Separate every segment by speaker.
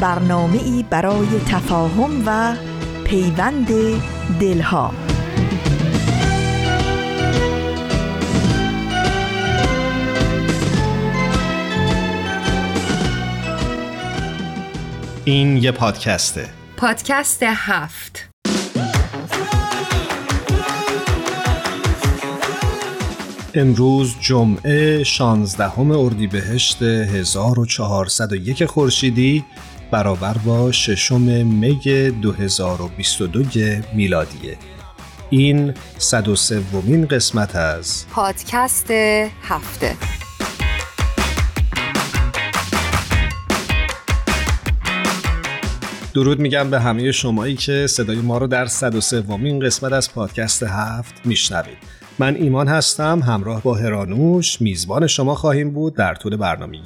Speaker 1: برنامه ای برای تفاهم و پیوند دلها.
Speaker 2: این یه پادکسته.
Speaker 3: پادکست هفت.
Speaker 2: امروز جمعه 16 اردیبهشت 1401 خورشیدی. برابر با ششم می 2022 میلادیه این 103 ومین قسمت از
Speaker 3: پادکست هفته.
Speaker 2: درود میگم به همه شمایی که صدای ما رو در 103 ومین قسمت از پادکست هفت میشنوید. من ایمان هستم همراه با هرانوش میزبان شما خواهیم بود در طول برنامه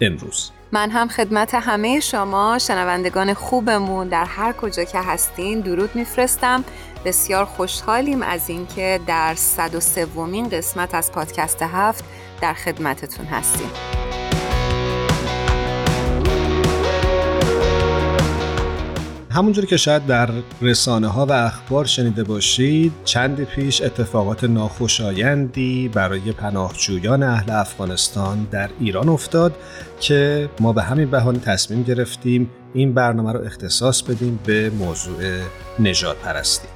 Speaker 2: امروز.
Speaker 3: من هم خدمت همه شما شنوندگان خوبمون در هر کجا که هستین درود میفرستم. بسیار خوشحالیم از اینکه در 103 ومین قسمت از پادکست هفت در خدمتتون هستیم.
Speaker 2: همونجوری که شاید در رسانه ها و اخبار شنیده باشید چند پیش اتفاقات ناخوشایندی برای پناهجویان اهل افغانستان در ایران افتاد که ما به همین بهانه تصمیم گرفتیم این برنامه رو اختصاص بدیم به موضوع نجات پرستی.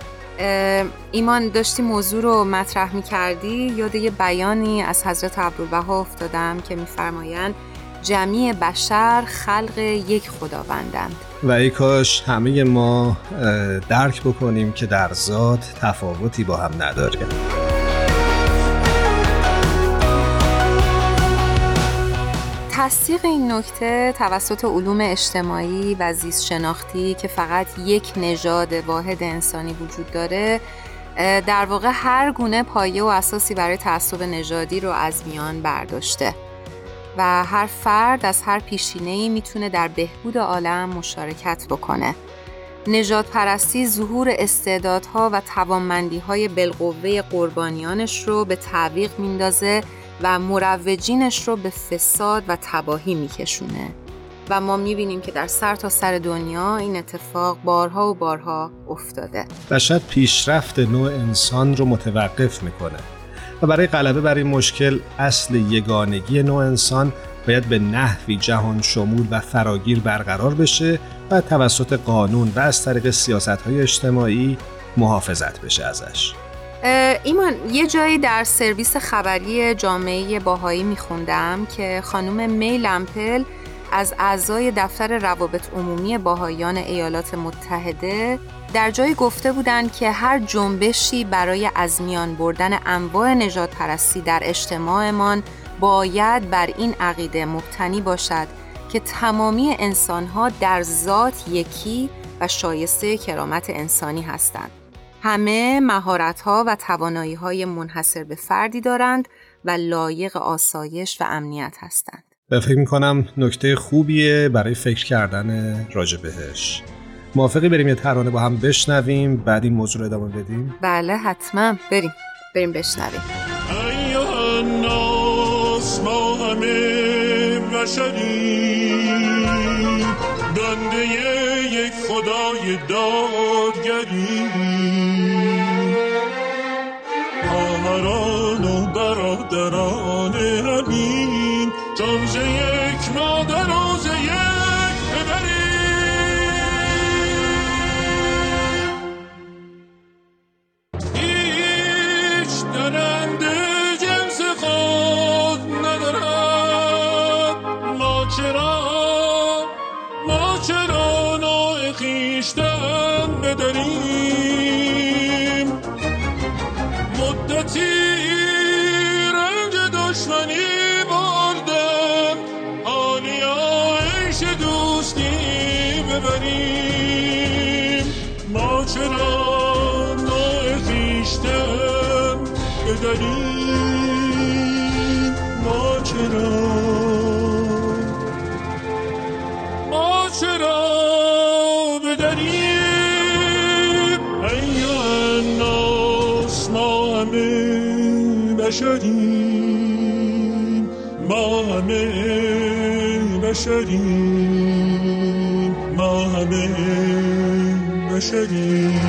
Speaker 3: ایمان داشتی موضوع رو مطرح می کردی یاد یه بیانی از حضرت عبدالبها افتادم که میفرمایند جمعی بشر خلق یک خداوندند.
Speaker 2: و ای کاش همه ما درک بکنیم که در ذات تفاوتی با هم نداریم
Speaker 3: تصدیق این نکته توسط علوم اجتماعی و زیست شناختی که فقط یک نژاد واحد انسانی وجود داره در واقع هر گونه پایه و اساسی برای تعصب نژادی رو از میان برداشته. و هر فرد از هر پیشینه ای می‌تونه در بهبود عالم مشارکت بکنه. نجات پرستی ظهور استعدادها و توانمندی های بالقوه قربانیانش رو به تعویق میندازه و مروجینش رو به فساد و تباهی میکشونه. و ما می‌بینیم که در سر تا سر دنیا این اتفاق بارها و بارها افتاده.
Speaker 2: و پیشرفت نوع انسان رو متوقف می‌کنه. و برای غلبه بر این مشکل اصل یگانگی نوع انسان باید به نحوی جهان شمول و فراگیر برقرار بشه و توسط قانون و از طریق سیاست های اجتماعی محافظت بشه ازش.
Speaker 3: ایمان یه جایی در سرویس خبری جامعه باهایی میخوندم که خانم می لمپل از اعضای دفتر روابط عمومی باهایان ایالات متحده در جایی گفته بودند که هر جنبشی برای از میان بردن انواع نجات پرستی در اجتماعمان باید بر این عقیده مبتنی باشد که تمامی انسانها در ذات یکی و شایسته کرامت انسانی هستند. همه مهارت‌ها و توانایی‌های منحصر به فردی دارند و لایق آسایش و امنیت هستند.
Speaker 2: و فکر می‌کنم نکته خوبیه برای فکر کردن راجع بهش. موافقی بریم یه ترانه با هم بشنویم بعد این موضوع رو ادامه بدیم؟
Speaker 3: بله حتما. بریم. بریم بشنویم. ما همه بنده یک خدای دادگری
Speaker 4: بشریم ما همه بشریم.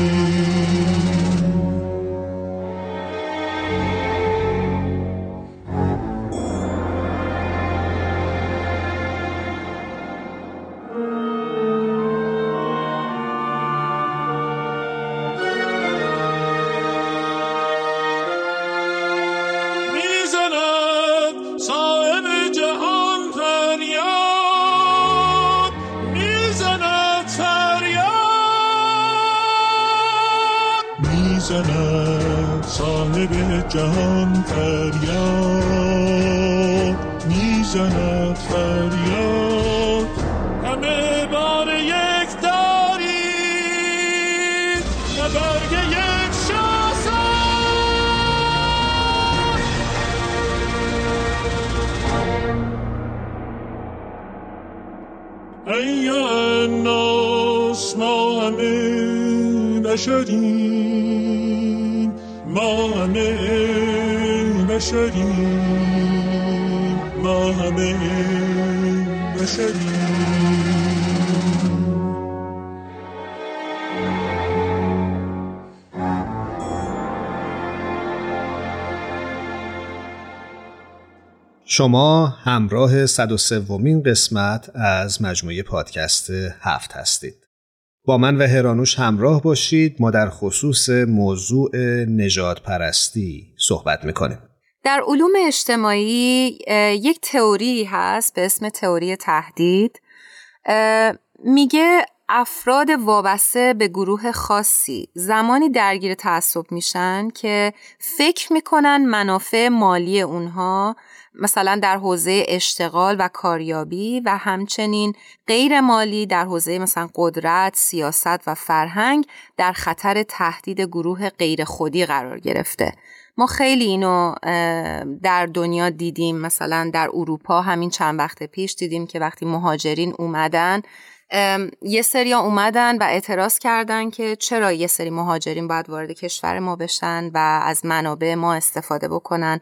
Speaker 2: شما همراه 103 ومین قسمت از مجموعه پادکست هفت هستید. با من و هرانوش همراه باشید ما در خصوص موضوع نجات پرستی صحبت می‌کنیم.
Speaker 3: در علوم اجتماعی یک تئوری هست به اسم تئوری تهدید میگه افراد وابسته به گروه خاصی زمانی درگیر تعصب میشن که فکر می‌کنن منافع مالی اونها مثلا در حوزه اشتغال و کاریابی و همچنین غیر مالی در حوزه مثلا قدرت، سیاست و فرهنگ در خطر تهدید گروه غیر خودی قرار گرفته. ما خیلی اینو در دنیا دیدیم. مثلا در اروپا همین چند وقت پیش دیدیم که وقتی مهاجرین اومدن یه سری اومدن و اعتراض کردن که چرا یه سری مهاجرین باید وارد کشور ما بشن و از منابع ما استفاده بکنن.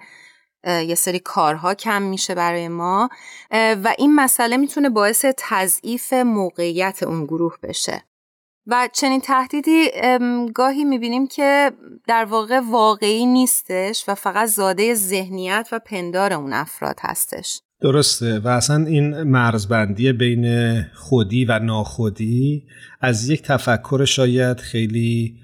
Speaker 3: یه سری کارها کم میشه برای ما. و این مسئله می‌تونه باعث تضعیف موقعیت اون گروه بشه. و چنین تهدیدی گاهی می‌بینیم که در واقع واقعی نیستش و فقط زاده ذهنیت و پندار اون افراد هستش.
Speaker 2: درسته. و اصلا این مرزبندی بین خودی و ناخودی از یک تفکر شاید خیلی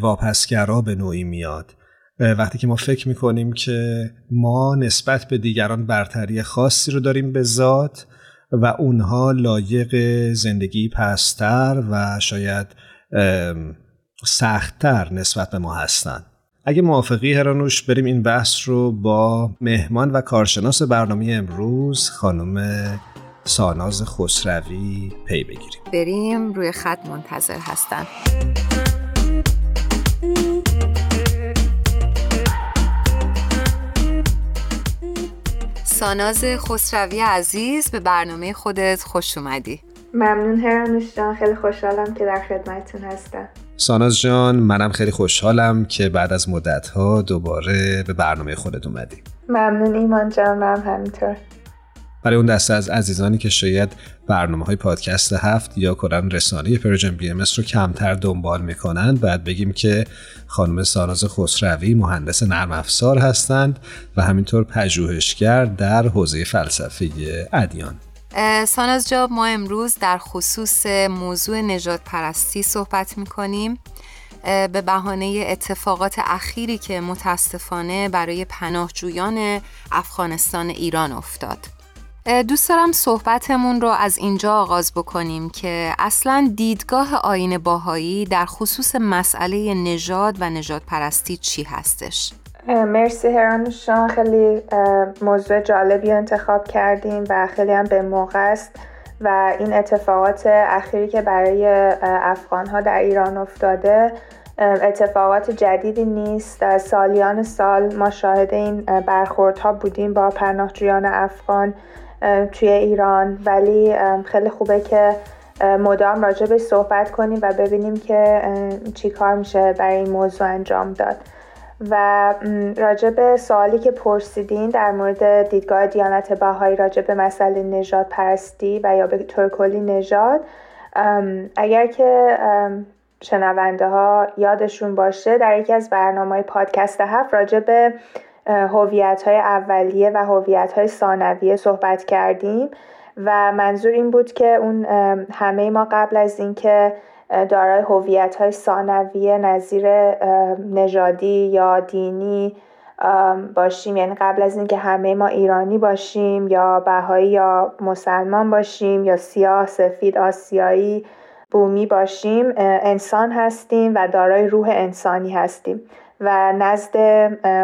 Speaker 2: واپسگرا به نوعی میاد. وقتی که ما فکر می‌کنیم که ما نسبت به دیگران برتری خاصی رو داریم به ذات و اونها لایق زندگی پستر و شاید سختتر نسبت به ما هستند. اگه موافقی هرانوش بریم این بحث رو با مهمان و کارشناس برنامه امروز خانم ساناز خسروی پی بگیریم
Speaker 3: بریم روی خط منتظر هستن ساناز خسروی عزیز به برنامه خودت خوش اومدی.
Speaker 5: ممنون هرانوش جان. خیلی خوشحالم که در خدمتتون هستم.
Speaker 2: ساناز جان منم خیلی خوشحالم که بعد از مدتها دوباره به برنامه خودت اومدی.
Speaker 5: ممنون ایمان جان. من همینطور.
Speaker 2: برای اون دسته از عزیزانی که شاید برنامه های پادکست هفت یا کلان رسانه پروژن بی ام رو کمتر دنبال می‌کنن بعد بگیم که خانم ساناز خسروی مهندس نرم افزار هستند و همینطور پژوهشگر در حوزه فلسفه ادیان.
Speaker 3: ساناز جاب ما امروز در خصوص موضوع نجات پرستی صحبت می‌کنیم. به بهانه اتفاقات اخیری که متاسفانه برای پناهجویان افغانستان ایران افتاد. دوست دارم صحبتمون رو از اینجا آغاز بکنیم که اصلا دیدگاه آین باهایی در خصوص مسئله نژاد و نجات پرستی چی هستش؟
Speaker 5: مرسی هرانوشان خیلی موضوع جالبی انتخاب کردیم و خیلی هم به موقع است و این اتفاقات اخیری که برای افغان ها در ایران افتاده اتفاقات جدیدی نیست. سالیان سال ما شاهد این برخوردها بودیم با پناهجویان افغان. توی ایران. ولی خیلی خوبه که مدام راجع به صحبت کنیم و ببینیم که چی کار میشه برای این موضوع انجام داد. و راجع به سوالی که پرسیدین در مورد دیدگاه دیانت بهایی راجع به مسئله نجات پرستی و یا به طور کلی نجات اگر که شنونده ها یادشون باشه در یکی از برنامه های پادکست هفت راجع به هویت های اولیه و هویت های ثانویه صحبت کردیم و منظور این بود که اون همه ما قبل از اینکه دارای هویت های ثانویه نظیر نژادی یا دینی باشیم. یعنی قبل از اینکه همه ما ایرانی باشیم یا بهایی یا مسلمان باشیم یا سیاه سفید آسیایی بومی باشیم انسان هستیم و دارای روح انسانی هستیم. و نزد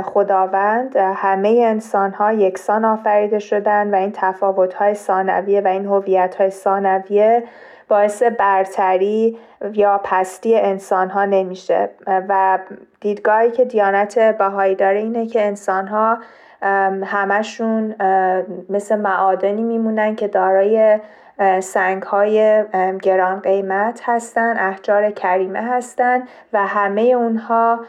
Speaker 5: خداوند همه انسان ها یکسان آفریده شدن و این تفاوت های ثانویه و این هویت های ثانویه باعث برتری یا پستی انسان ها نمیشه و دیدگاهی که دیانت بهایی داره اینه که انسان ها همشون مثل معادنی میمونن که دارای سنگ های گران قیمت هستند احجار کریمه هستند و همه اونها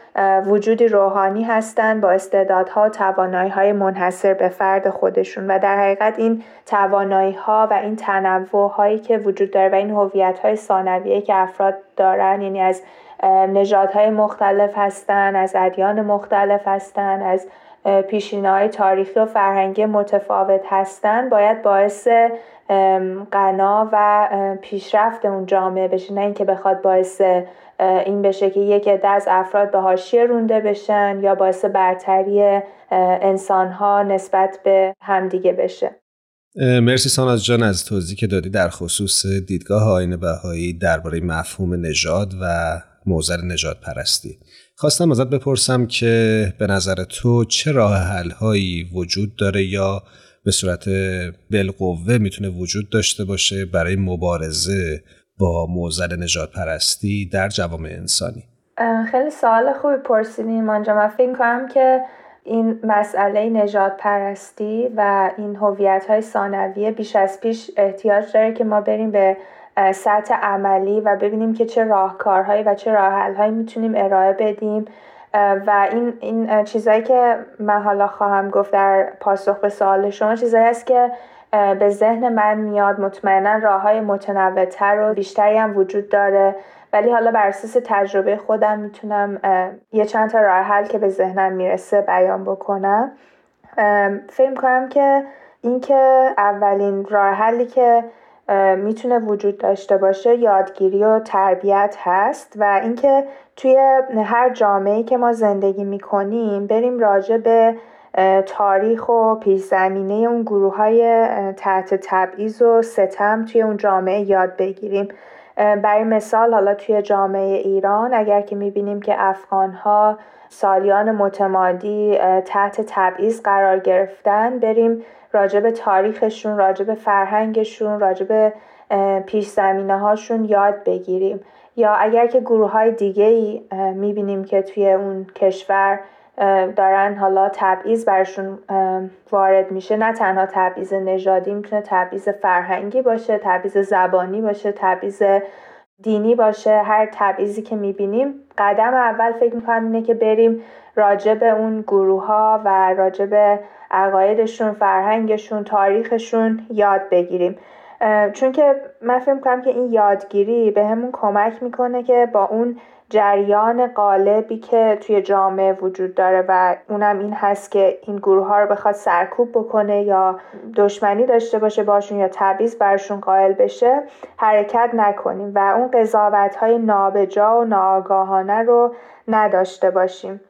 Speaker 5: وجودی روحانی هستند با استعدادها و توانایی های منحصر به فرد خودشون. و در حقیقت این توانایی ها و این تنوع هایی که وجود داره و این هویت های ثانویه که افراد دارن یعنی از نژادهای مختلف هستند از ادیان مختلف هستند از پیشینه های تاریخی و فرهنگی متفاوت هستند باید باعث غنا و پیشرفت اون جامعه بشه. نه اینکه بخواد باعث این بشه که یک عده از افراد به حاشیه رونده بشن یا باعث برتری انسان ها نسبت به همدیگه بشه.
Speaker 2: مرسی ساناز جان از توضیحی که دادی. در خصوص دیدگاه آین بهایی درباره مفهوم نژاد و موزر نجات پرستی. خواستم ازت بپرسم که به نظر تو چه راه حل هایی وجود داره یا به صورت بالقوه می‌تونه وجود داشته باشه برای مبارزه با موزل نجات پرستی در جوامع انسانی.
Speaker 5: خیلی سوال خوبی پرسیدین مانجا. من فکر کنم که این مسئله نجات پرستی و این هویت های ثانویه بیش از پیش احتیاج داره که ما بریم به سطح عملی و ببینیم که چه راهکارهایی و چه راهحلهایی می‌تونیم ارائه بدیم. و این این چیزایی که من حالا خواهم گفت در پاسخ به سوال شما چیزایی است که به ذهن من میاد. مطمئنا راه های متنوعتر و بیشتری هم وجود داره. ولی حالا بر اساس تجربه خودم می‌تونم یه چند تا راه حل که به ذهنم می‌رسه بیان بکنم. فکر کنم که اینکه اولین راه حلی که می‌تونه وجود داشته باشه یادگیری و تربیت هست و اینکه توی هر جامعه که ما زندگی می‌کنیم بریم راجع به تاریخ و پیش زمینه اون گروه های تحت تبعیض و ستم توی اون جامعه یاد بگیریم. برای مثال حالا توی جامعه ایران اگر که می‌بینیم که افغان ها سالیان متمادی تحت تبعیض قرار گرفتن بریم راجب تاریخشون راجب فرهنگشون راجب پیش زمینه هاشون یاد بگیریم. یا اگر که گروه های دیگه ای می‌بینیم که توی اون کشور دارن حالا تبعیض برشون وارد میشه نه تنها تبعیض نژادی می‌تونه تبعیض فرهنگی باشه تبعیض زبانی باشه تبعیض دینی باشه. هر تبعیضی که می‌بینیم قدم اول فکر می‌کنم اینه که بریم راجع به اون گروه ها و راجع به عقایدشون فرهنگشون تاریخشون یاد بگیریم. چون که من فکر کنم که این یادگیری به همون کمک می‌کنه که با اون جریان قالبی که توی جامعه وجود داره و اونم این هست که این گروه ها رو بخواد سرکوب بکنه یا دشمنی داشته باشه باشون یا تبعیض برشون قائل بشه حرکت نکنیم و اون قضاوت های نابجا و ناآگاهانه رو نداشته باشیم.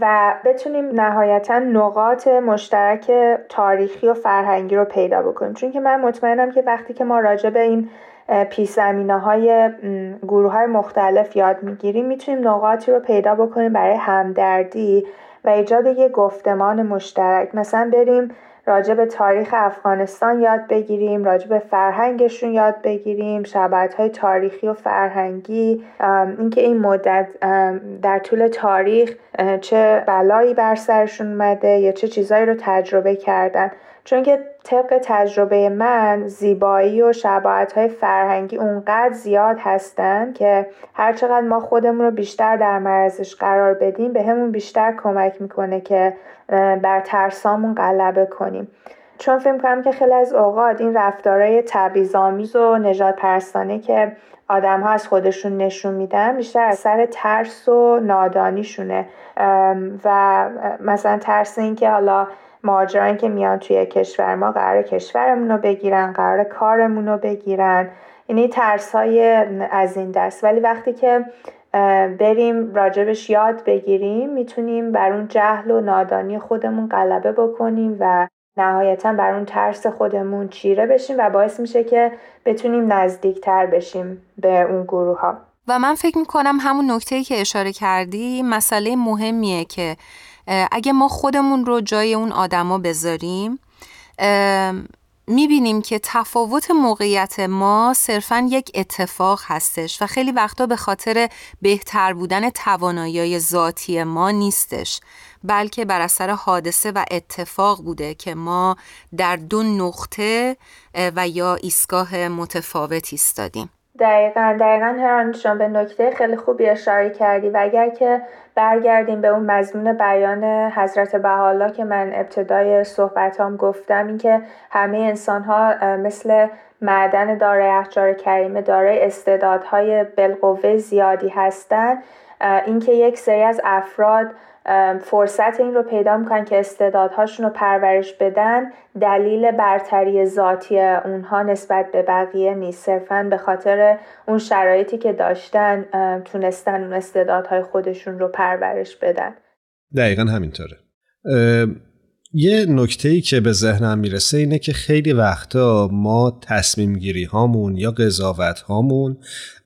Speaker 5: و بتونیم نهایتا نقاط مشترک تاریخی و فرهنگی رو پیدا بکنیم. چون که من مطمئنم که وقتی که ما راجع به این پیش های گروه های مختلف یاد می‌گیریم می‌تونیم نقاطی رو پیدا بکنیم برای همدردی و ایجاد یک گفتمان مشترک. مثلا بریم راجع به تاریخ افغانستان یاد بگیریم راجع به فرهنگشون یاد بگیریم های تاریخی و فرهنگی اینکه این مدت در طول تاریخ چه بلایی بر سرشون اومده یا چه چیزایی رو تجربه کردن. چون که طبق تجربه من زیبایی و شباعت های فرهنگی اونقدر زیاد هستن که هرچقدر ما خودمون رو بیشتر در مرزش قرار بدیم به همون بیشتر کمک می‌کنه که بر ترسامون غلبه کنیم. چون فکر کنم که خیلی از اوقات این رفتارهای تبعیض‌آمیز و نجات پرستانه که آدم ها از خودشون نشون میدن بیشتر از سر ترس و نادانیشونه. و مثلا ترس این که حالا مهاجرانی که میان توی کشور ما قرار کشورمون رو بگیرن قرار کارمون رو بگیرن. یعنی ترس های از این دست. ولی وقتی که بریم راجبش یاد بگیریم می‌تونیم بر اون جهل و نادانی خودمون غلبه بکنیم و نهایتا بر اون ترس خودمون چیره بشیم و باعث میشه که بتونیم نزدیکتر بشیم به اون گروه ها
Speaker 3: و من فکر می‌کنم همون نکته که اشاره کردی مسئله مهمیه که اگه ما خودمون رو جای اون آدما بذاریم می‌بینیم که تفاوت موقعیت ما صرفا یک اتفاق هستش و خیلی وقتا به خاطر بهتر بودن توانایی ذاتی ما نیستش بلکه بر اثر حادثه و اتفاق بوده که ما در دو نقطه و یا ایستگاه متفاوت ایستادیم.
Speaker 5: دقیقا دقیقا هران به نکته خیلی خوبی اشاره کردی و اگر که برگردیم به اون مضمون بیان حضرت بحالا که من ابتدای صحبتام گفتم اینکه همه انسان ها مثل معدن دارای احجار کریمه دارای استعدادهای بالقوه زیادی هستند اینکه یک سری از افراد فرصت این رو پیدا می‌کنن که استعدادهاشون رو پرورش بدن دلیل برتری ذاتی اونها نسبت به بقیه نیست. صرفا به خاطر اون شرایطی که داشتن تونستن اون استعدادهای خودشون رو پرورش بدن.
Speaker 2: دقیقا همینطوره. یه نکته ای که به ذهنم می‌رسه اینه که خیلی وقتا ما تصمیم گیری هامون یا قضاوت هامون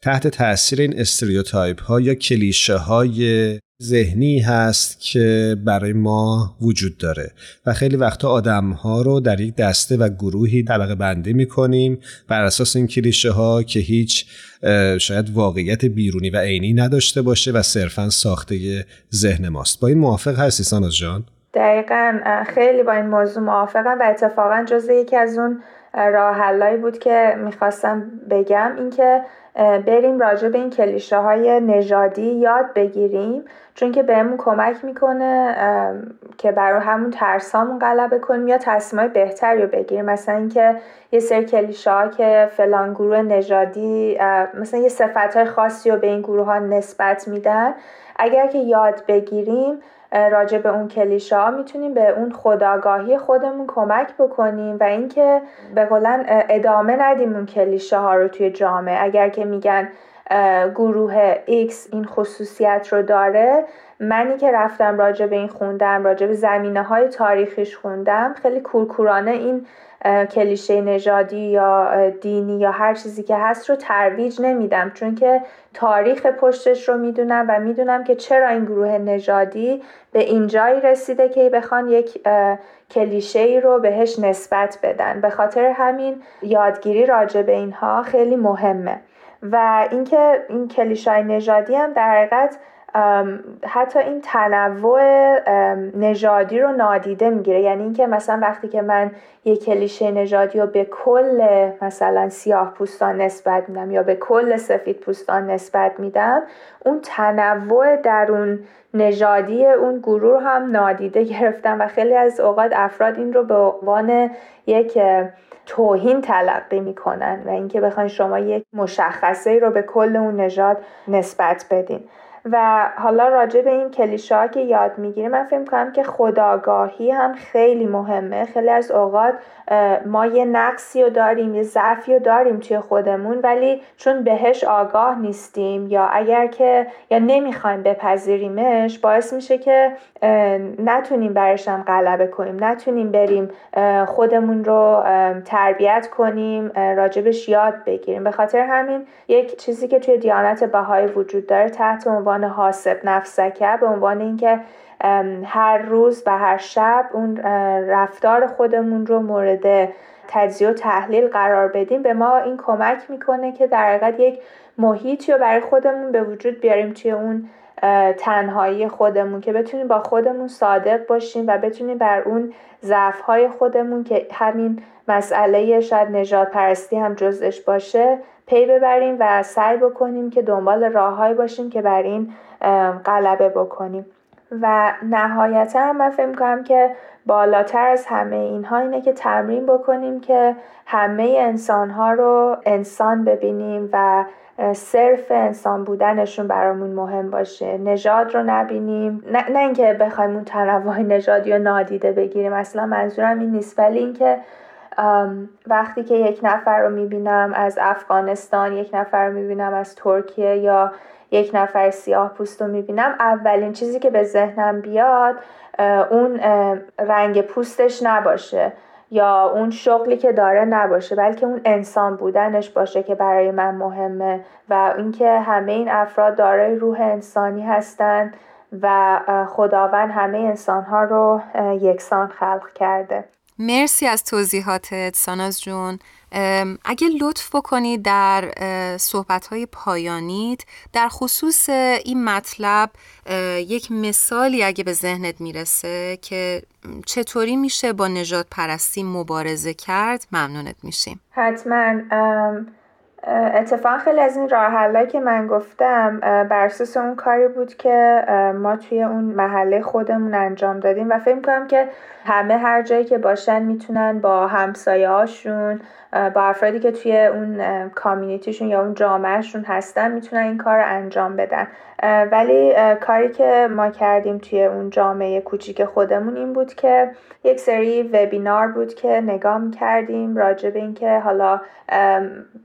Speaker 2: تحت تاثیر این استریوتایپ ها یا کلیشه های ذهنی هست که برای ما وجود داره و خیلی وقتا آدم ها رو در یک دسته و گروهی طبقه بندی می کنیم بر اساس این کلیشه ها که هیچ شاید واقعیت بیرونی و عینی نداشته باشه و صرفا ساخته ذهن ماست با این موافق هستی ساناز جان؟
Speaker 5: دقیقا خیلی با این موضوع موافقم و اتفاقا جز یکی از اون راه بود که می‌خواستم بگم اینکه بریم راجع به این کلیشه های نژادی یاد بگیریم چون که بهمون کمک می‌کنه که برای همون ترسامون غلبه کنیم یا تصمیم بهتری رو بگیریم. مثلا اینکه یه سری کلیشه ها که فلان گروه نژادی مثلا یه صفت های خاصی رو به این گروه ها نسبت میدن. اگر که یاد بگیریم راجع به اون کلیشه ها می‌تونیم به اون خداگاهی خودمون کمک بکنیم و اینکه به قولن ادامه ندیم اون کلیشه ها رو توی جامعه. اگر که میگن گروه X این خصوصیت رو داره منی که رفتم راجع به این خوندم راجع به زمینه های تاریخیش خوندم خیلی کورکورانه این کلیشه نژادی یا دینی یا هر چیزی که هست رو ترویج نمیدم. چون که تاریخ پشتش رو می‌دونم و می‌دونم که چرا این گروه نژادی به اینجایی رسیده که بخوان یک کلیشه ای رو بهش نسبت بدن. به خاطر همین یادگیری راجع به اینها خیلی مهمه. و اینکه این کلیشای نژادی هم در حقیقت حتی این تنوع نژادی رو نادیده می‌گیره. یعنی اینکه مثلا وقتی که من یک کلیشه نژادی رو به کل مثلا سیاه پوستان نسبت میدم یا به کل سفید پوستان نسبت میدم اون تنوع در اون نژادی اون گروه هم نادیده گرفتم و خیلی از اوقات افراد این رو به عنوان یک توهین تلقی می‌کنن و اینکه بخواین شما یک مشخصه رو به کل اون نژاد نسبت بدین. و حالا راجع به این کلیشه که یاد می‌گیریم من فکر کنم که خداگاهی هم خیلی مهمه. خیلی از اوقات ما یه نقصی رو داریم یه ضعفی رو داریم توی خودمون ولی چون بهش آگاه نیستیم یا اگر که یا نمی‌خوایم بپذیریمش باعث میشه که نتونیم برشم غلبه کنیم نتونیم بریم خودمون رو تربیت کنیم راجبش یاد بگیریم. به خاطر همین یک چیزی که توی دیانت بهایی وجود داره تحت عنوان عنوان حاسب نفسکه به عنوان اینکه هر روز و هر شب اون رفتار خودمون رو مورد تجزیه و تحلیل قرار بدیم. به ما این کمک می‌کنه که در حقیقت یک محیطی رو برای خودمون به وجود بیاریم توی اون تنهایی خودمون که بتونیم با خودمون صادق باشیم و بتونیم بر اون ضعف خودمون که همین مسئله شاید نجات پرستی هم جزش باشه پی ببریم و سعی بکنیم که دنبال راههایی باشیم که بر این غلبه بکنیم. و نهایتا هم من فکر کنم که بالاتر از همه اینها اینه که تمرین بکنیم که همه انسان ها رو انسان ببینیم و صرف انسان بودنشون برامون مهم باشه. نژاد رو نبینیم. نه, نه اینکه بخوایم اون تنوع نژادی رو نادیده بگیریم. اصلا منظورم این نیست. ولی اینکه وقتی که یک نفر رو می‌بینم از افغانستان یک نفر رو می‌بینم از ترکیه یا یک نفر سیاه پوست رو می‌بینم اولین چیزی که به ذهنم بیاد اون رنگ پوستش نباشه یا اون شغلی که داره نباشه بلکه اون انسان بودنش باشه که برای من مهمه و اینکه همه این افراد دارای روح انسانی هستند و خداوند همه انسانها رو یکسان خلق کرده.
Speaker 3: مرسی از توضیحاتت ساناز جون. اگه لطف بکنید در صحبت پایانیت در خصوص این مطلب یک مثالی اگه به ذهنت می‌رسه که چطوری میشه با نجات پرستی مبارزه کرد ممنونت میشیم.
Speaker 5: حتما. اتفاقا خیلی از این راه که من گفتم بر اساس اون کاری بود که ما توی اون محله خودمون انجام دادیم و فکر کنم که همه هر جایی که باشن می‌تونن با همسایه هاشون با افرادی که توی اون کامیونیتیشون یا اون جامعهشون هستن می‌تونن این کار رو انجام بدن. ولی کاری که ما کردیم توی اون جامعه کوچیک خودمون این بود که یک سری وبینار بود که نگاه کردیم راجع به اینکه حالا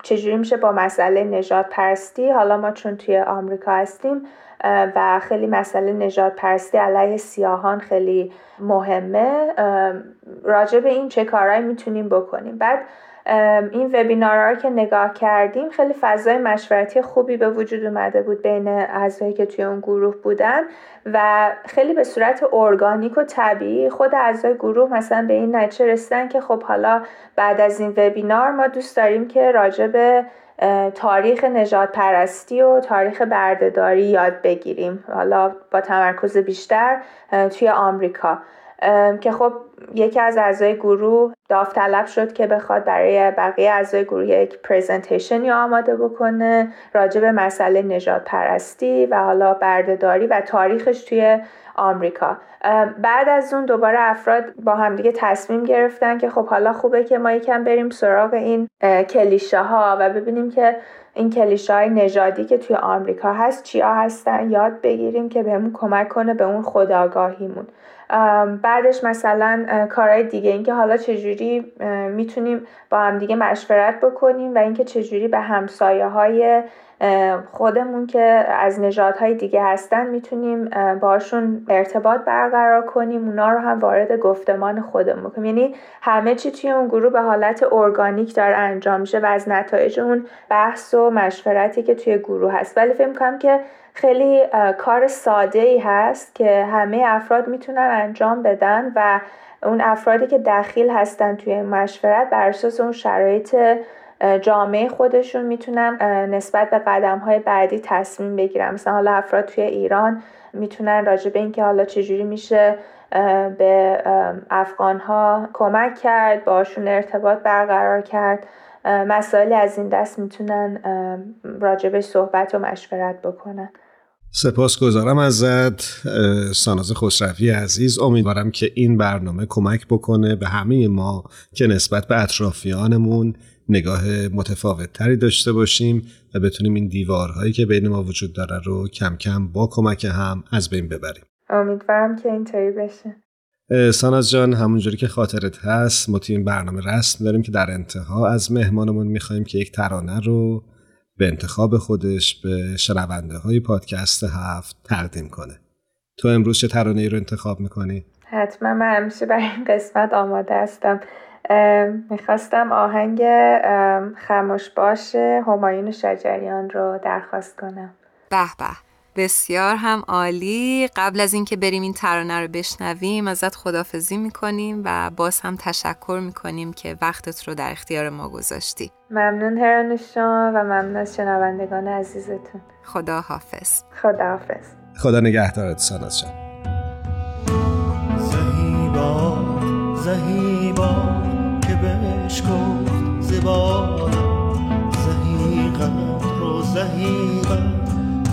Speaker 5: چجوری میشه با مسئله نجات پرستی حالا ما چون توی آمریکا هستیم و خیلی مسئله نجات پرستی علیه سیاهان خیلی مهمه راجع به این چه کارهایی می‌تونیم بکنیم. بعد این وبینارها رو که نگاه کردیم خیلی فضای مشورتی خوبی به وجود اومده بود بین اعضایی که توی اون گروه بودن و خیلی به صورت ارگانیک و طبیعی خود اعضای گروه مثلا به این نتیجه رسیدن که خب حالا بعد از این وبینار ما دوست داریم که راجع به تاریخ نجات پرستی و تاریخ بردهداری یاد بگیریم. حالا با تمرکز بیشتر توی آمریکا. که خب یکی از اعضای گروه داوطلب شد که بخواد برای بقیه اعضای گروه یک پریزنتیشنی آماده بکنه راجع به مسئله نجات پرستی و حالا بردهداری و تاریخش توی آمریکا. بعد از اون دوباره افراد با همدیگه تصمیم گرفتن که خب حالا خوبه که ما یکم بریم سراغ این کلیشه ها و ببینیم که این کلیشه های نژادی که توی آمریکا هست چیا هستن؟ یاد بگیریم که بهمون کمک کنه به اون خداگاهیمون. بعدش مثلا کارهای دیگه اینکه حالا چجوری می‌تونیم با هم دیگه مشورت بکنیم و اینکه چجوری به همسایه های خودمون که از نژادهای دیگه هستن می‌تونیم باشون ارتباط برقرار کنیم اونا رو هم وارد گفتمان خودمون کنیم. یعنی همه چی توی اون گروه به حالت ارگانیک داره انجام میشه و از نتایج اون بحث و مشورتی که توی گروه هست. ولی فکر کنم که خیلی کار ساده ای هست که همه افراد می‌تونن انجام بدن و اون افرادی که دخیل هستن توی مشورت بر اساس اون شرایط جامعه خودشون می‌تونن نسبت به قدم های بعدی تصمیم بگیرن. مثلا حالا افراد توی ایران می‌تونن راجع به اینکه حالا چجوری میشه به افغان ها کمک کرد باشون ارتباط برقرار کرد مسائلی از این دست می‌تونن راجبش صحبت و مشورت بکنن.
Speaker 2: سپاس گذارم ازت ساناز خسروی عزیز. امیدوارم که این برنامه کمک بکنه به همه ما که نسبت به اطرافیانمون نگاه متفاوت تری داشته باشیم و بتونیم این دیوارهایی که بین ما وجود داره رو کم کم با کمک هم از بین ببریم.
Speaker 5: امیدوارم که اینطوری بشه.
Speaker 2: ساناز جان همونجوری که خاطرت هست ما توی این برنامه رسم داریم که در انتها از مهمانمون می‌خوایم که یک ترانه رو به انتخاب خودش به شنونده های پادکست هفت تقدیم کنه. تو امروز چه ترانه ای رو انتخاب می‌کنی؟
Speaker 5: حتما من همیشه برای این قسمت آماده هستم. می‌خواستم آهنگ خموش باشه همایون شجریان رو درخواست کنم.
Speaker 3: به به بسیار هم عالی. قبل از اینکه بریم این ترانه رو بشنویم ازت خدافزی می‌کنیم و باز هم تشکر می‌کنیم که وقتت رو در اختیار ما گذاشتی.
Speaker 5: ممنون هرانوشان و ممنون از شنوندگان عزیزتون.
Speaker 3: خدا حافظ
Speaker 5: خدا حافظ
Speaker 2: خدا نگهدارت ساناز جان.
Speaker 6: زهیبا زهیبا. که بهش زبا زهیقا رو زهیقا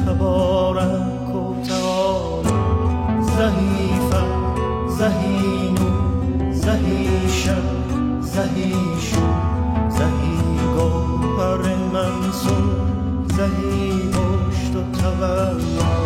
Speaker 6: تبارک و تعالی زهیفا زهینو زهیشا زهیشو زهی گوهر منصور زهی پشت و تولا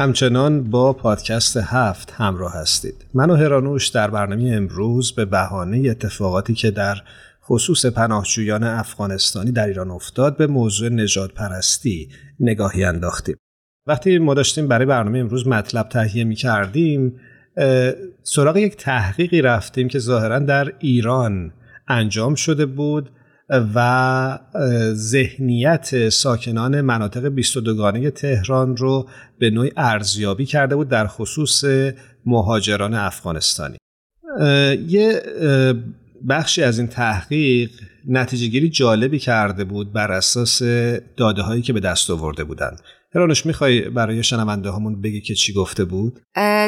Speaker 2: همچنان با پادکست هفت همراه هستید. من و هرانوش در برنامه امروز به بهانه اتفاقاتی که در خصوص پناهجویان افغانستانی در ایران افتاد به موضوع نجات پرستی نگاهی انداختیم. وقتی ما داشتیم برای برنامه امروز مطلب تهیه می کردیم سراغ یک تحقیقی رفتیم که ظاهرا در ایران انجام شده بود و ذهنیت ساکنان مناطق 22 گانه تهران رو به نوعی ارزیابی کرده بود در خصوص مهاجران افغانستانی. یه بخشی از این تحقیق نتیجه گیری جالبی کرده بود بر اساس داده هایی که به دست آورده بودند. هرانوش می‌خوای برای شنونده هامون بگی که چی گفته بود؟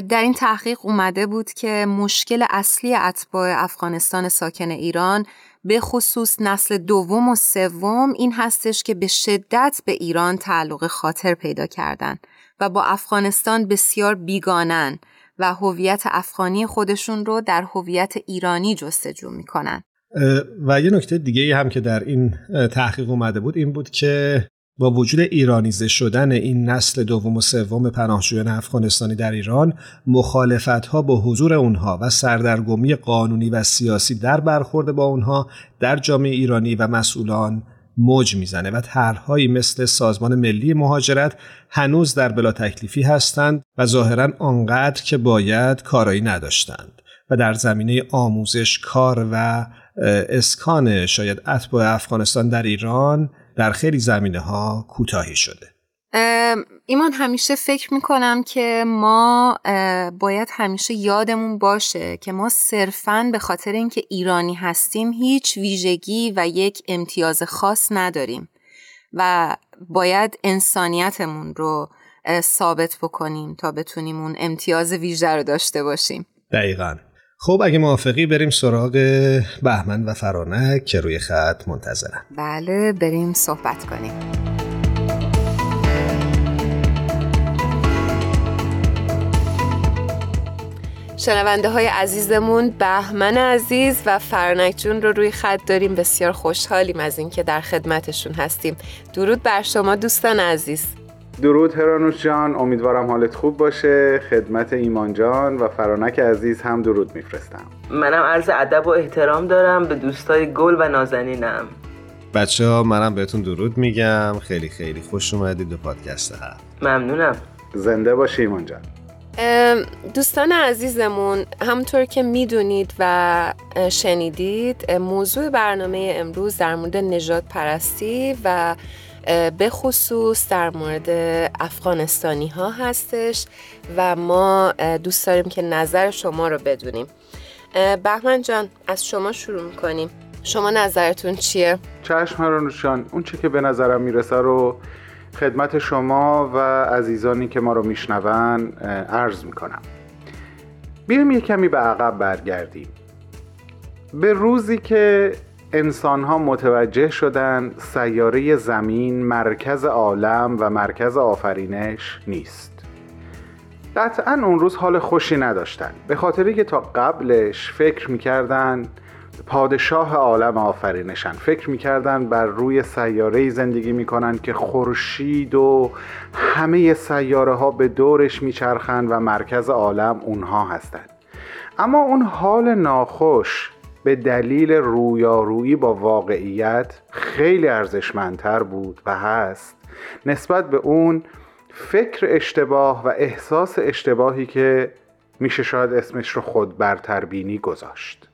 Speaker 3: در این تحقیق اومده بود که مشکل اصلی اتباع افغانستان ساکن ایران به خصوص نسل دوم و سوم این هستش که به شدت به ایران تعلق خاطر پیدا کردن و با افغانستان بسیار بیگانن و هویت افغانی خودشون رو در هویت ایرانی جستجو می‌کنن
Speaker 2: و یه نکته دیگه هم که در این تحقیق اومده بود این بود که با وجود ایرانیزه شدن این نسل دوم و سوم پناهجویان افغانستانی در ایران مخالفت ها با حضور اونها و سردرگمی قانونی و سیاسی در برخورد با اونها در جامعه ایرانی و مسئولان موج می‌زنه و طرحهایی مثل سازمان ملی مهاجرت هنوز در بلا تکلیفی هستند و ظاهرا آنقدر که باید کارایی نداشتند و در زمینه آموزش کار و اسکان شاید اتباع افغانستان در ایران در خیلی زمینه ها کوتاهی شده.
Speaker 3: ایمان همیشه فکر می‌کنم که ما باید همیشه یادمون باشه که ما صرفا به خاطر اینکه ایرانی هستیم هیچ ویژگی و یک امتیاز خاص نداریم و باید انسانیتمون رو ثابت بکنیم تا بتونیم اون امتیاز ویژه رو داشته باشیم.
Speaker 2: دقیقا. خب اگه موافقی بریم سراغ بهمن و فرانک که روی خط منتظرن.
Speaker 3: بله بریم صحبت کنیم. شنونده های عزیزمون بهمن عزیز و فرنک جون رو روی خط داریم. بسیار خوشحالیم از اینکه در خدمتشون هستیم. درود بر شما دوستان عزیز.
Speaker 7: درود هرانوش جان امیدوارم حالت خوب باشه. خدمت ایمان جان و فرانک عزیز هم درود میفرستم.
Speaker 8: منم عرض ادب و احترام دارم به دوستای گل و نازنینم.
Speaker 2: بچه ها منم بهتون درود میگم. خیلی خیلی خوش اومدید به پادکست هر
Speaker 8: ممنونم.
Speaker 7: زنده باشی ایمان جان.
Speaker 3: دوستان عزیزمون همونطور که می‌دونید و شنیدید موضوع برنامه امروز در مورد نجات پرستی و به خصوص در مورد افغانستانی ها هستش و ما دوست داریم که نظر شما رو بدونیم. بهمن جان از شما شروع می‌کنیم. شما نظرتون چیه؟
Speaker 7: چشم هرانوشان اون چی که به نظرم می‌رسه رو خدمت شما و عزیزانی که ما رو میشنون عرض می‌کنم. بیایم یه کمی به عقب برگردیم. به روزی که انسان ها متوجه شدن سیاره زمین مرکز عالم و مرکز آفرینش نیست. قطعا اون روز حال خوشی نداشتن. به خاطری که تا قبلش فکر می‌کردن پادشاه عالم آفرینشن. فکر می‌کردن بر روی سیاره زندگی می‌کنن که خورشید و همه سیاره ها به دورش میچرخند و مرکز عالم اونها هستند اما اون حال ناخوش به دلیل رویارویی با واقعیت خیلی ارزشمندتر بود و هست. نسبت به اون فکر اشتباه و احساس اشتباهی که میشه شاید اسمش رو خود برتربینی گذاشت.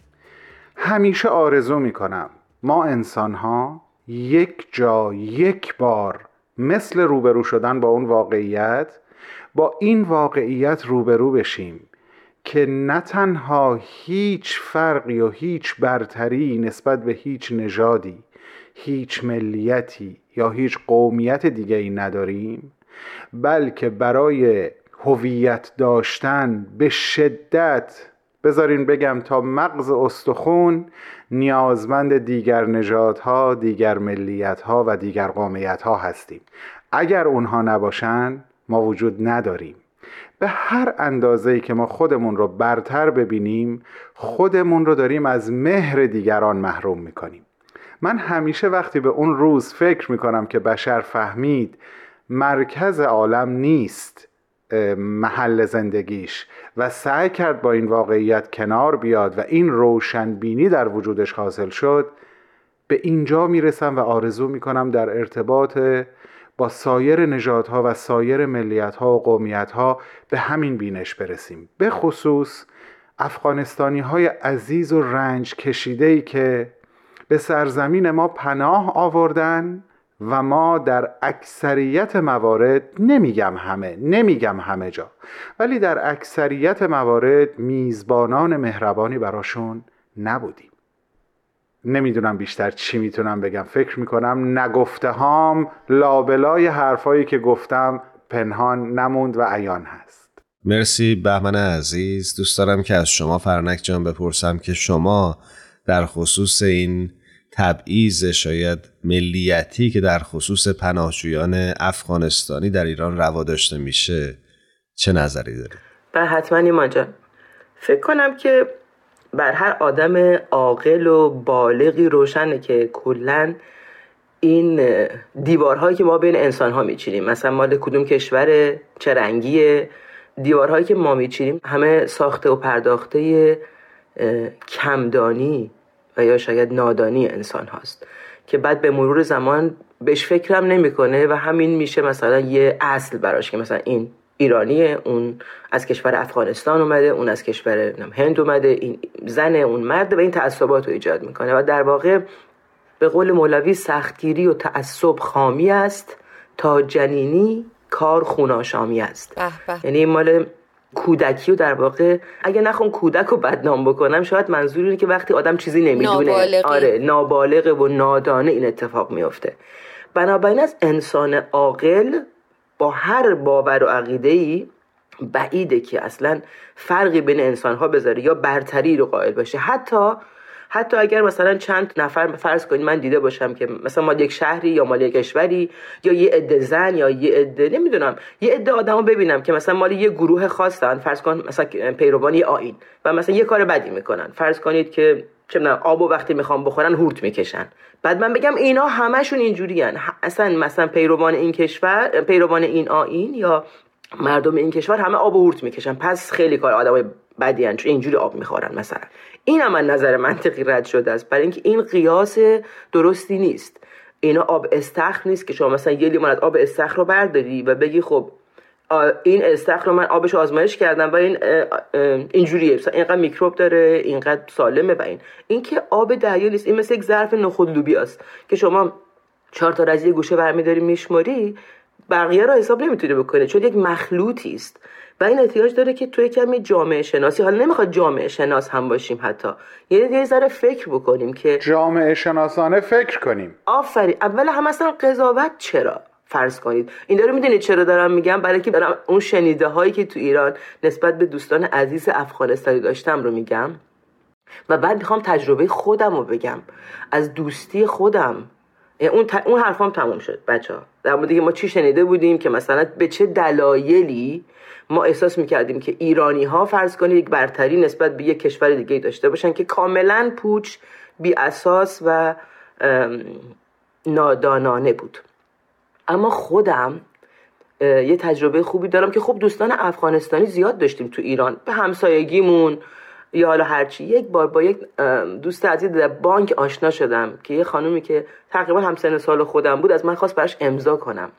Speaker 7: همیشه آرزو می‌کنم ما انسان ها یک جا یک بار مثل روبرو شدن با اون واقعیت با این واقعیت روبرو بشیم. که نه تنها هیچ فرقی و هیچ برتری نسبت به هیچ نژادی هیچ ملیتی یا هیچ قومیت دیگه ای نداریم بلکه برای هویت داشتن به شدت بذارین بگم تا مغز استخون نیازمند دیگر نژادها، دیگر ملیتها و دیگر قومیتها هستیم. اگر اونها نباشن ما وجود نداریم. به هر اندازه که ما خودمون رو برتر ببینیم خودمون رو داریم از مهر دیگران محروم می‌کنیم. من همیشه وقتی به اون روز فکر می‌کنم که بشر فهمید مرکز عالم نیست محل زندگیش و سعی کرد با این واقعیت کنار بیاد و این روشنبینی در وجودش حاصل شد به اینجا می‌رسم و آرزو می‌کنم در ارتباط با سایر نژادها و سایر ملیتها و قومیتها به همین بینش برسیم. به خصوص افغانستانی های عزیز و رنج کشیده ای که به سرزمین ما پناه آوردن و ما در اکثریت موارد نمیگم همه نمیگم همه جا ولی در اکثریت موارد میزبانان مهربانی براشون نبودیم. نمی‌دونم بیشتر چی می‌تونم بگم. فکر می‌کنم نگفته هام لابلای حرفایی که گفتم پنهان نموند و عیان هست.
Speaker 2: مرسی بهمن عزیز. دوست دارم که از شما فرنک جان بپرسم که شما در خصوص این تبعیض شاید ملیتی که در خصوص پناهجویان افغانستانی در ایران روا داشته میشه چه نظری دارید؟
Speaker 8: بله حتما ایمان جان. فکر کنم که بر هر آدم عاقل و بالغی روشنه که کلا این دیوارهایی که ما بین انسان ها میچینیم. مثلا مال کدوم کشور چه رنگیه؟ دیوارهایی که ما میچینیم همه ساخته و پرداخته کمدانی و یا شاید نادانی انسان هاست که بعد به مرور زمان بهش فکرم نمی‌کنه و همین میشه مثلا یه اصل براش که مثلا این ایرانیه اون از کشور افغانستان اومده اون از کشور هند اومده این زن اون مرد و این تعصبات رو ایجاد می‌کنه و در واقع به قول مولوی سختگیری و تعصب خامی است تا جنینی کار خوناشامی است. یعنی این مال کودکی و در واقع اگه نخوام کودک رو بدنام بکنم شاید منظور اینه که وقتی آدم چیزی نمی‌دونه
Speaker 3: نابالغی.
Speaker 8: آره نابالغه و نادانه این اتفاق میفته بنابراین از انسان عاقل با هر باور و عقیده ای بعیده که اصلا فرقی بین انسان ها بذاره یا برتری رو قائل باشه. حتی حتی اگر مثلا چند نفر فرض کنید من دیده باشم که مثلا مال یک شهری یا مال یک کشوری یا یه عده زن یا یه عده نمی‌دونم. یه عده آدمو ببینم که مثلا مال یه گروه خاصن. فرض کن مثلا پیروان یه آیین. و مثلا یه کار بدی می‌کنن. فرض کنید که چه می‌دونم آبو وقتی می‌خوام بخورن هورت می‌کشن. بعد من بگم اینا همشون اینجوریان. اصلا مثلا پیروان این کشور پیروان این آیین یا مردم این کشور همه آب و هورت می‌کشن. پس خیلی کار آدمای بدی هن چون اینجوری آب می‌خورن مثلا. این هم نظر منطقی رد شده است. برای اینکه این قیاس درستی نیست. اینا آب استخر نیست که شما مثلا یه لیوان آب استخر رو برداری و بگی خب این استخر رو من آبش آزمایش کردم و این اینجوریه. مثلا اینقدر میکروب داره اینقدر سالمه و این. این که آب دریا نیست این مثل یک ظرف نخود لوبیاست که شما چهار تا از یه گوشه برمیداری میشماری بقیه رو حساب نمی‌تونه بکنه چون یک مخلوطی است. و این احتیاج داره که توی کمی جامعه شناسی حالا نمی‌خواد جامعه شناس هم باشیم حتی. یعنی یه ذره فکر بکنیم که
Speaker 7: جامعه شناسانه فکر کنیم.
Speaker 8: آفرین. اول هم اصلا قضاوت چرا؟ فرض کنید. این داره می‌دونید چرا دارم میگم؟ برای که دارم اون شنیده هایی که تو ایران نسبت به دوستان عزیز افغانستانی داشتم رو میگم. و بعد می‌خوام تجربه خودم رو بگم. از دوستی خودم. اون, ت... اون حرفام تموم شد بچه ها در مورد ما چی شنیده بودیم که مثلا به چه دلایلی ما احساس می‌کردیم که ایرانی ها فرض کنید یک برتری نسبت به یک کشور دیگه داشته باشن که کاملا پوچ بی اساس و نادانانه بود. اما خودم یه تجربه خوبی دارم که خب دوستان افغانستانی زیاد داشتیم تو ایران. به همسایگیمون یا حالا هرچی یک بار با یک دوست عزیز در بانک آشنا شدم که یه خانومی که تقریبا همسن سال خودم بود از من خواست براش امضا کنم.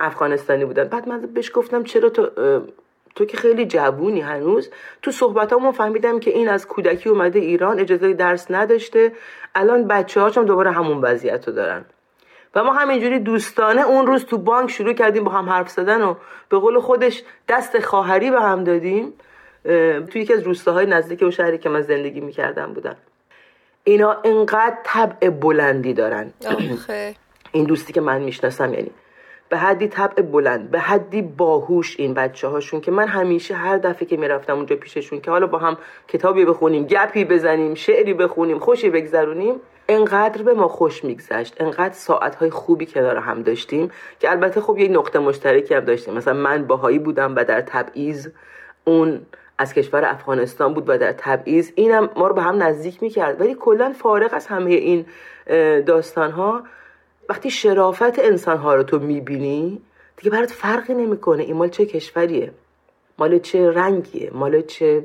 Speaker 8: افغانستانی بودن. بعد من بهش گفتم چرا تو تو که خیلی جوونی هنوز. تو صحبتامون فهمیدم که این از کودکی اومده ایران اجازه درس نداشته. الان بچه هم دوباره همون وضعیت رو دارن. و ما همینجوری دوستانه اون روز تو بانک شروع کردیم با هم حرف زدن و به قول خودش دست خواهری به هم دادیم تو یکی از روستاهای نزدیک اون شهری که من زندگی می‌کردم بودن اینا انقدر طبع بلندی دارن.
Speaker 3: آخه.
Speaker 8: این دوستی که من می‌شناسم یعنی. به حدی طبع بلند به حدی باهوش این بچه هاشون که من همیشه هر دفعه که می‌رفتم اونجا پیششون که حالا با هم کتابی بخونیم گپی بزنیم شعری بخونیم خوشی بگذرونیم انقدر به ما خوش میگذشت انقدر ساعتهای خوبی کنار هم داشتیم که البته خب یه نقطه مشترکی هم داشتیم. مثلا من باهایی بودم و در تبعیض اون از کشور افغانستان بود و در تبعیض. اینم ما رو به هم نزدیک می‌کرد. ولی کلا فارغ از همه این داستان ها وقتی شرافت انسان ها رو تو می‌بینی دیگه برات فرقی نمی‌کنه. این مال چه کشوریه؟ مال چه رنگیه؟ مال چه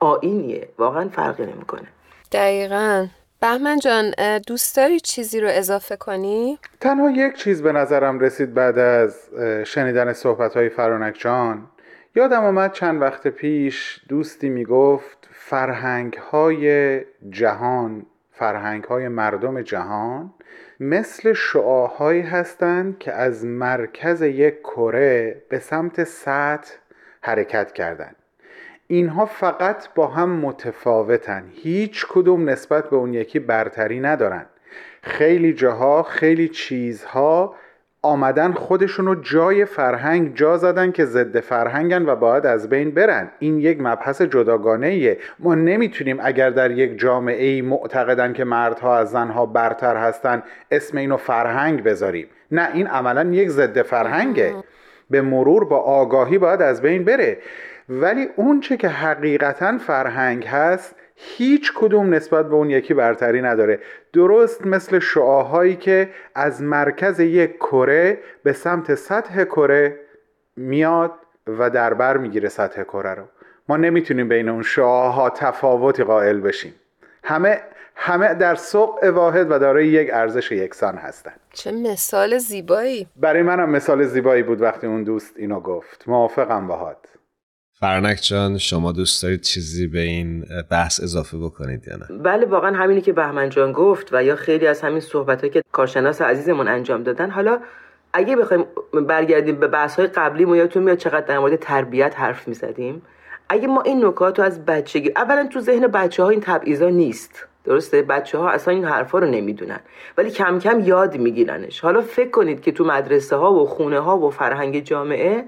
Speaker 8: آینیه؟ واقعا فرقی نمی‌کنه.
Speaker 3: دقیقا. بهمن جان دوست داری چیزی رو اضافه کنی؟
Speaker 7: تنها یک چیز به نظرم رسید بعد از شنیدن صحبت های فرانک جان یادم آمد چند وقت پیش دوستی می‌گفت فرهنگ های جهان فرهنگ های مردم جهان مثل شعاهایی هستند که از مرکز یک کره به سمت سطح حرکت کردند اینها فقط با هم متفاوتن. هیچ کدوم نسبت به اون یکی برتری ندارن. خیلی جاها خیلی چیزها آمدن خودشون رو جای فرهنگ جا زدن که ضد فرهنگن و باید از بین برن. این یک مبحث جداگانه ایه ما نمی‌تونیم اگر در یک جامعه ای معتقدن که مردها از زنها برتر هستن اسم اینو فرهنگ بذاریم. نه این عملا یک ضد فرهنگه. به مرور با آگاهی باید از بین بره. ولی اون چه که حقیقتا فرهنگ هست هیچ کدوم نسبت به اون یکی برتری نداره. درست مثل شعاهایی که از مرکز یک کره به سمت سطح کره میاد و در بر می‌گیره سطح کره رو. ما نمی‌تونیم بین اون شعاها تفاوتی قائل بشیم. همه همه در سوق واحد و دارای یک ارزش یکسان هستند
Speaker 3: چه مثال زیبایی.
Speaker 7: برای منم مثال زیبایی بود وقتی اون دوست اینو گفت. موافقم باهات
Speaker 2: فرنک جان شما دوست دارید چیزی به این بحث اضافه بکنید یا نه؟
Speaker 8: بله واقعا همینی که بهمن جان گفت و یا خیلی از همین صحبت که کارشناس عزیزمون انجام دادن. حالا اگه بخوایم برگردیم به بحث های قبلی ما یادتون میاد چقدر در مورد تربیت حرف می‌زدیم؟ اگه ما این نکات رو از بچگی اولا تو ذهن بچه ها این تبعیضا نیست. درسته؟ بچه ها اصلا این حرفا رو نمی‌دونن. ولی کم کم یاد میگیرنش. حالا فکر کنید که تو مدرسه ها و خونه ها و فرهنگ جامعه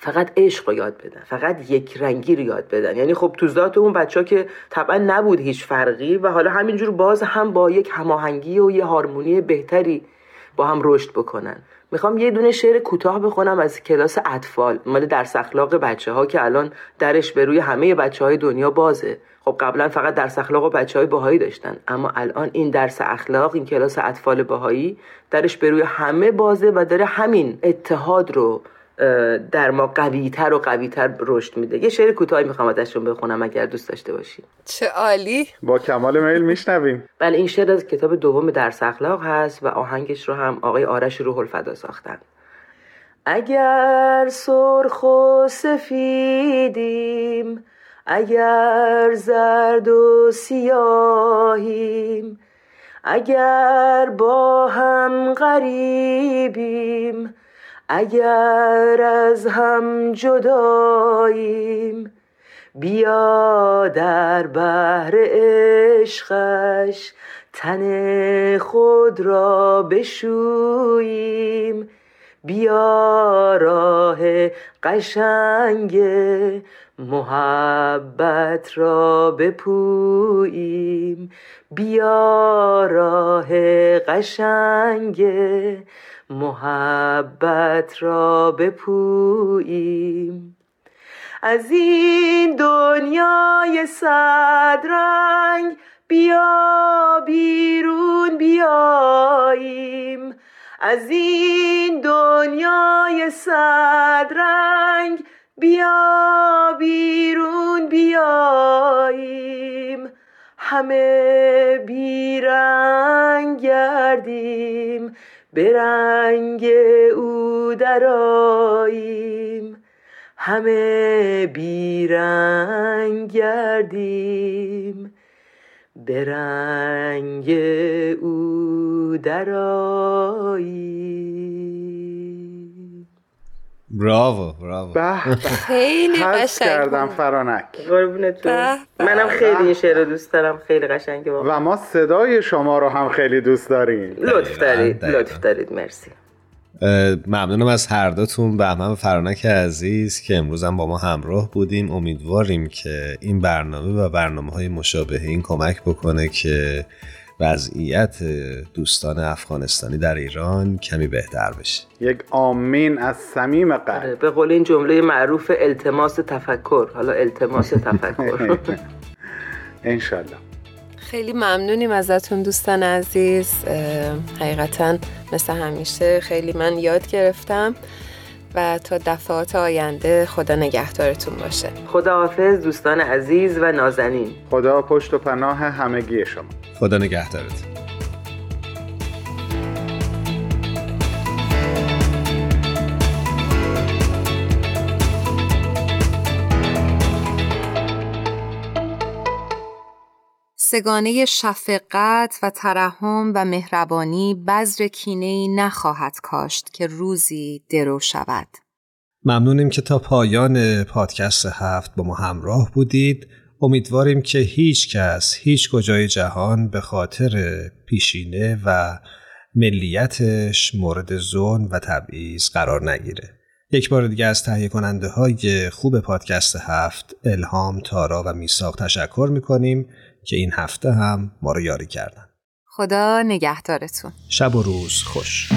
Speaker 8: فقط عشق رو یاد بدن فقط یک رنگی رو یاد بدن. یعنی خب تو ذات اون بچه که طبعا نبود هیچ فرقی و حالا همینجور باز هم با یک هماهنگی و یه هارمونی بهتری با هم رشد بکنن. می‌خوام یه دونه شعر کوتاه بخونم از کلاس اطفال مال درس اخلاق بچه ها که الان درش به روی همه بچه های دنیا بازه. خب قبلا فقط درس اخلاق و بچه های باهایی داشتن اما الان این درس اخلاق این کلاس اطفال باهایی درش به روی همه بازه و داره همین اتحاد رو در ما قویتر و قویتر رشد میده. یه شعر کوتاهی می‌خوام ازشون بخونم اگر دوست داشته باشید
Speaker 3: چه عالی.
Speaker 7: با کمال میل میشنویم.
Speaker 8: بله این شعر از کتاب دوم درس اخلاق هست و آهنگش رو هم آقای آرش روح الفدا ساختن. اگر سرخ و سفیدیم اگر زرد و سیاهیم اگر با هم غریبیم اگر از هم جداییم بیا در بحر عشقش تن خود را بشوییم. بیا راه قشنگ محبت را بپوییم. بیا راه قشنگ محبت را بپوییم. از این دنیای صد رنگ بیا بیرون بیاییم. از این دنیای صد رنگ بیا بیرون بیاییم. همه بیرنگ گردیم. به رنگ او دراییم همه بیرنگ گردیم. به رنگ او دراییم
Speaker 2: براوو براوو
Speaker 7: به به.
Speaker 3: خیلی قشنگ.
Speaker 7: کردم
Speaker 3: بود.
Speaker 7: فرانک.
Speaker 8: قربونتون. منم خیلی این شعر رو دوست دارم خیلی قشنگه
Speaker 7: و ما صدای شما رو هم خیلی دوست داریم.
Speaker 8: لطف دارید. لطف دارید. مرسی.
Speaker 2: ممنونم از هر دوتون. بهمن و فرانک عزیز که امروز هم با ما همراه بودیم. امیدواریم که این برنامه و برنامه های مشابه این کمک بکنه که وضعیت دوستان افغانستانی در ایران کمی بهتر بشه.
Speaker 7: یک آمین از صمیم قلب.
Speaker 8: آره، به قول این جمله معروف التماس تفکر. حالا التماس تفکر.
Speaker 7: انشالله.
Speaker 3: خیلی ممنونیم ازتون دوستان عزیز. حقیقتا مثل همیشه خیلی من یاد گرفتم و تا دفعات آینده خدا نگهدارتون باشه.
Speaker 8: خداحافظ دوستان عزیز و نازنین.
Speaker 7: خدا پشت و پناه همگی شما.
Speaker 2: خدا نگهدارت
Speaker 3: سگانه شفقت و ترحم و مهربانی بذر کینه‌ای نخواهد کاشت که روزی درو شود.
Speaker 2: ممنونیم که تا پایان پادکست هفت با ما همراه بودید امیدواریم که هیچ کس هیچ کجای جهان به خاطر پیشینه و ملیتش مورد ظلم و تبعیض قرار نگیره. یک بار دیگه از تهیه کننده های خوب پادکست هفت الهام، تارا و میساق تشکر می‌کنیم که این هفته هم ما رو یاری کردن.
Speaker 3: خدا نگهدارتون.
Speaker 2: شب و روز خوش.